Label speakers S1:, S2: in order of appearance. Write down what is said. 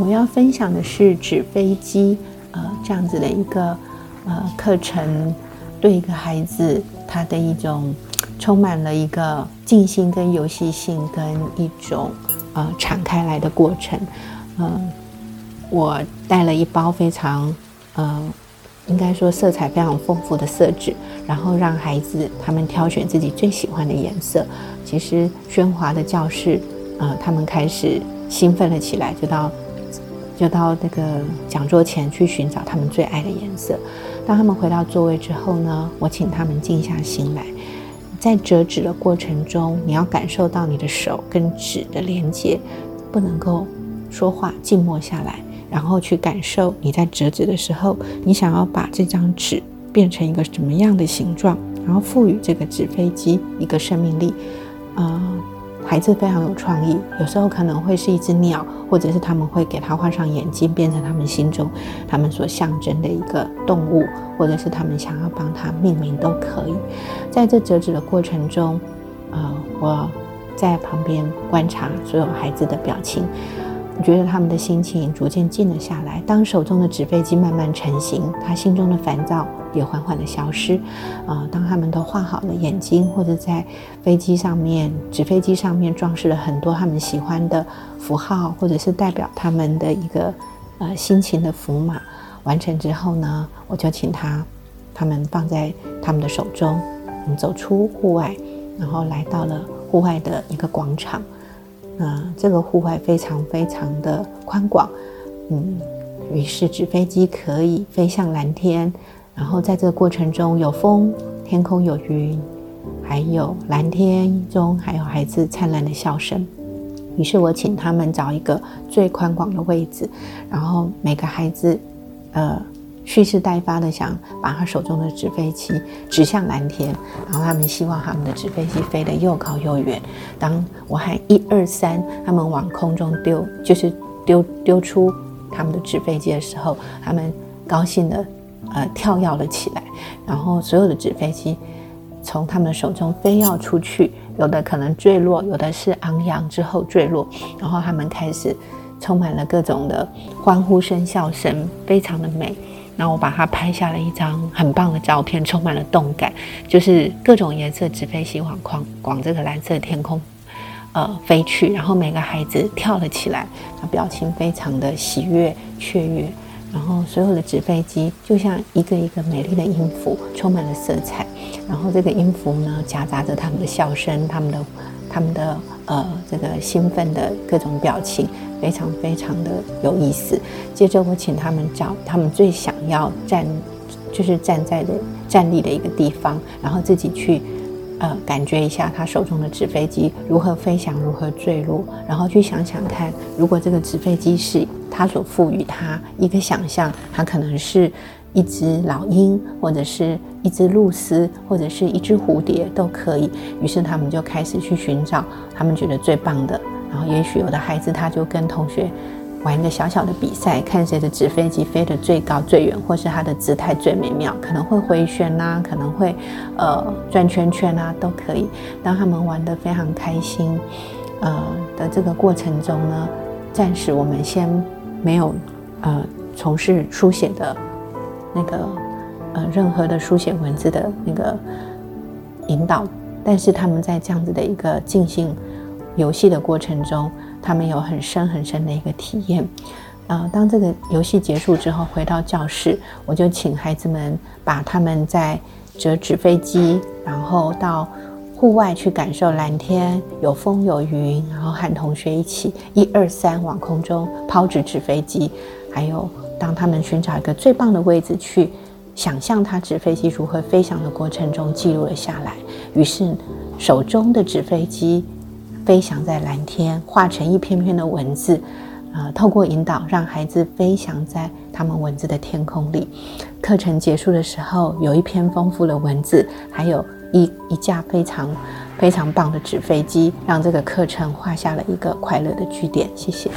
S1: 我要分享的是纸飞机，呃，这样子的一个呃课程，对一个孩子他的一种充满了一个静心跟游戏性跟一种呃敞开来的过程。嗯，我带了一包非常呃，应该说色彩非常丰富的色纸，然后让孩子他们挑选自己最喜欢的颜色。其实喧哗的教室，呃，他们开始兴奋了起来，就到。就到那个讲桌前去寻找他们最爱的颜色。当他们回到座位之后呢，我请他们静下心来，在折纸的过程中，你要感受到你的手跟纸的连接，不能够说话，静默下来，然后去感受你在折纸的时候，你想要把这张纸变成一个什么样的形状，然后赋予这个纸飞机一个生命力，啊。孩子非常有创意，有时候可能会是一只鸟，或者是他们会给他画上眼睛，变成他们心中他们所象征的一个动物，或者是他们想要帮他命名都可以。在这折纸的过程中，呃，我在旁边观察所有孩子的表情。我觉得他们的心情逐渐静了下来。当手中的纸飞机慢慢成型，他心中的烦躁也缓缓的消失。啊，当他们都画好了眼睛，或者在飞机上面纸飞机上面装饰了很多他们喜欢的符号，或者是代表他们的一个呃心情的符码，完成之后呢，我就请他他们放在他们的手中，走出户外，然后来到了户外的一个广场。啊，这个户外非常非常的宽广，嗯，于是纸飞机可以飞向蓝天，然后在这个过程中有风，天空有云，还有蓝天中还有孩子灿烂的笑声。于是我请他们找一个最宽广的位置，然后每个孩子，呃。蓄势待发的想把他手中的纸飞机指向蓝天，然后他们希望他们的纸飞机飞得又高又远。当我喊一二三，他们往空中丢，就是丢丢出他们的纸飞机的时候，他们高兴的呃跳跃了起来。然后所有的纸飞机从他们手中飞跃出去，有的可能坠落，有的是昂扬之后坠落。然后他们开始充满了各种的欢呼声、笑声，非常的美。然后我把它拍下了一张很棒的照片，充满了动感，就是各种颜色纸飞机往框往这个蓝色天空，呃飞去，然后每个孩子跳了起来，那表情非常的喜悦雀跃，然后所有的纸飞机就像一个一个美丽的音符，充满了色彩，然后这个音符呢夹杂着他们的笑声，他们的他们的呃这个兴奋的各种表情。非常非常的有意思。接着我请他们找他们最想要站，就是站在的站立的一个地方，然后自己去呃感觉一下他手中的纸飞机如何飞翔，如何坠落，然后去想想看，如果这个纸飞机是他所赋予他一个想象，它可能是一只老鹰，或者是一只露丝，或者是一只蝴蝶都可以。于是他们就开始去寻找他们觉得最棒的。然后，也许有的孩子他就跟同学玩一个小小的比赛，看谁的纸飞机飞得最高最远，或是他的姿态最美妙，可能会回旋呐，可能会呃转圈圈啊，都可以。当他们玩得非常开心，呃的这个过程中呢，暂时我们先没有呃从事书写的那个呃任何的书写文字的那个引导，但是他们在这样子的一个进行。游戏的过程中，他们有很深很深的一个体验。啊，当这个游戏结束之后，回到教室，我就请孩子们把他们在折纸飞机，然后到户外去感受蓝天，有风有云，然后和同学一起一二三往空中抛纸纸飞机，还有当他们寻找一个最棒的位置去想象他纸飞机如何飞翔的过程中记录了下来。于是手中的纸飞机。飞翔在蓝天，化成一篇篇的文字，啊，透过引导，让孩子飞翔在他们文字的天空里。课程结束的时候，有一篇丰富的文字，还有一一架非常非常棒的纸飞机，让这个课程画下了一个快乐的句点。谢谢。